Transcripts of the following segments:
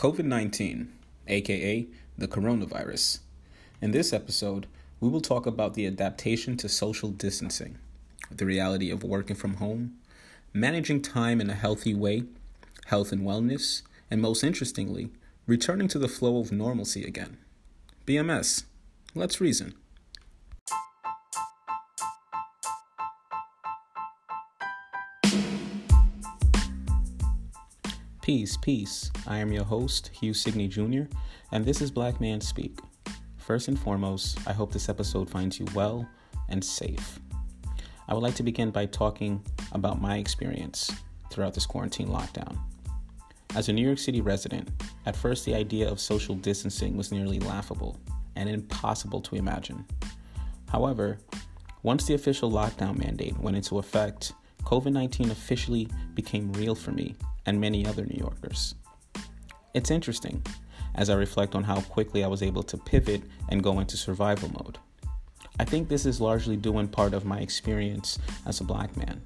COVID 19, aka the coronavirus. In this episode, we will talk about the adaptation to social distancing, the reality of working from home, managing time in a healthy way, health and wellness, and most interestingly, returning to the flow of normalcy again. BMS, let's reason. Peace, peace. I am your host, Hugh Signey Jr., and this is Black Man Speak. First and foremost, I hope this episode finds you well and safe. I would like to begin by talking about my experience throughout this quarantine lockdown. As a New York City resident, at first the idea of social distancing was nearly laughable and impossible to imagine. However, once the official lockdown mandate went into effect, COVID 19 officially became real for me and many other New Yorkers. It's interesting as I reflect on how quickly I was able to pivot and go into survival mode. I think this is largely due in part of my experience as a black man.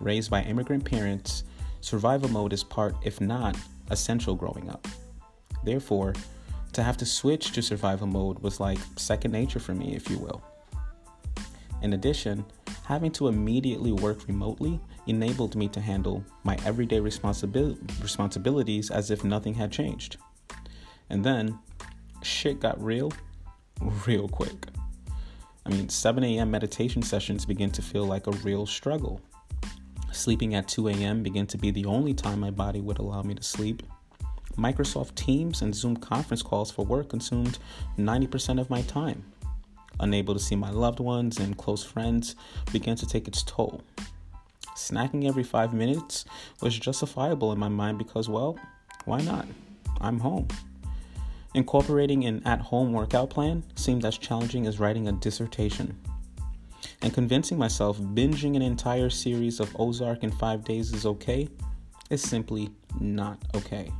Raised by immigrant parents, survival mode is part, if not essential, growing up. Therefore, to have to switch to survival mode was like second nature for me, if you will. In addition, having to immediately work remotely enabled me to handle my everyday responsibil- responsibilities as if nothing had changed. And then shit got real real quick. I mean, 7 a.m. meditation sessions begin to feel like a real struggle. Sleeping at 2 a.m. began to be the only time my body would allow me to sleep. Microsoft Teams and Zoom conference calls for work consumed 90% of my time. Unable to see my loved ones and close friends began to take its toll. Snacking every five minutes was justifiable in my mind because, well, why not? I'm home. Incorporating an at home workout plan seemed as challenging as writing a dissertation. And convincing myself binging an entire series of Ozark in five days is okay is simply not okay.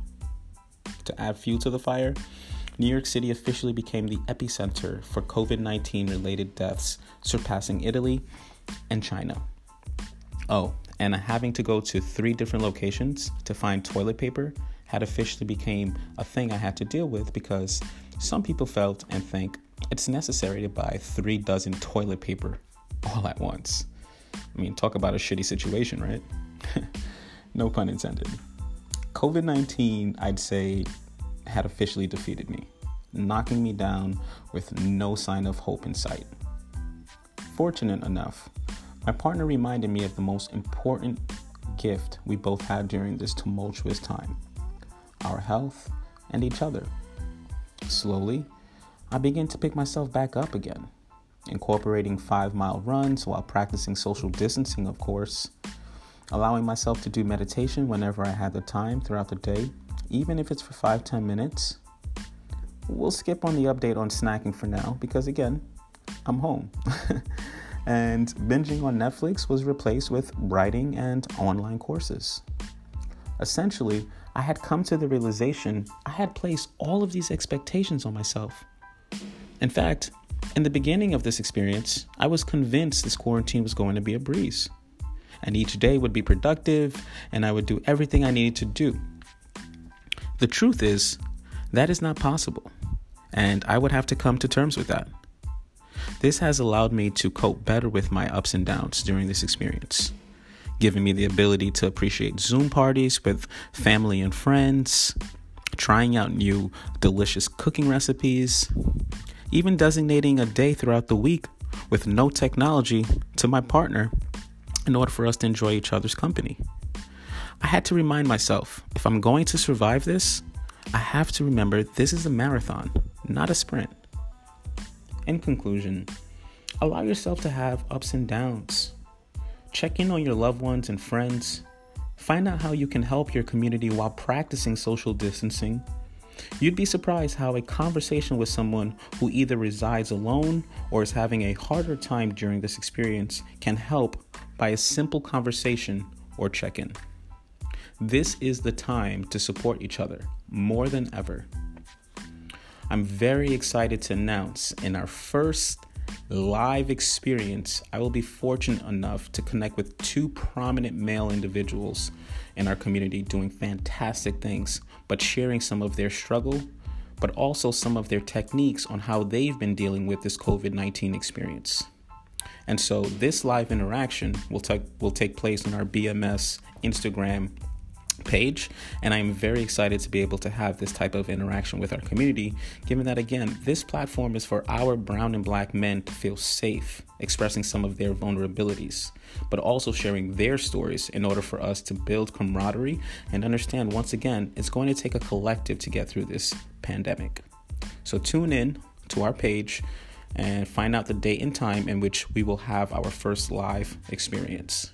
To add fuel to the fire, New York City officially became the epicenter for COVID 19 related deaths, surpassing Italy and China. Oh, and having to go to three different locations to find toilet paper had officially became a thing I had to deal with because some people felt and think it's necessary to buy three dozen toilet paper all at once. I mean, talk about a shitty situation, right? no pun intended. COVID 19, I'd say, had officially defeated me, knocking me down with no sign of hope in sight. Fortunate enough, my partner reminded me of the most important gift we both had during this tumultuous time our health and each other. Slowly, I began to pick myself back up again, incorporating five mile runs while practicing social distancing, of course, allowing myself to do meditation whenever I had the time throughout the day, even if it's for five ten minutes. We'll skip on the update on snacking for now because, again, I'm home. and binging on Netflix was replaced with writing and online courses. Essentially, I had come to the realization I had placed all of these expectations on myself. In fact, in the beginning of this experience, I was convinced this quarantine was going to be a breeze. And each day would be productive, and I would do everything I needed to do. The truth is, that is not possible, and I would have to come to terms with that. This has allowed me to cope better with my ups and downs during this experience, giving me the ability to appreciate Zoom parties with family and friends, trying out new delicious cooking recipes, even designating a day throughout the week with no technology to my partner in order for us to enjoy each other's company. I had to remind myself if I'm going to survive this, I have to remember this is a marathon, not a sprint. In conclusion, allow yourself to have ups and downs. Check in on your loved ones and friends. Find out how you can help your community while practicing social distancing. You'd be surprised how a conversation with someone who either resides alone or is having a harder time during this experience can help by a simple conversation or check in. This is the time to support each other more than ever. I'm very excited to announce in our first live experience, I will be fortunate enough to connect with two prominent male individuals in our community doing fantastic things, but sharing some of their struggle, but also some of their techniques on how they've been dealing with this COVID 19 experience. And so this live interaction will, take will take place on our BMS Instagram page and i'm very excited to be able to have this type of interaction with our community given that again this platform is for our brown and black men to feel safe expressing some of their vulnerabilities but also sharing their stories in order for us to build camaraderie and understand once again it's going to take a collective to get through this pandemic. So tune in to our page and find out the date and time in which we will have our first live experience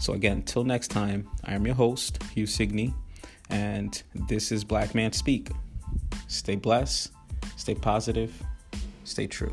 so, again, till next time, I am your host, Hugh Signey, and this is Black Man Speak. Stay blessed, stay positive, stay true.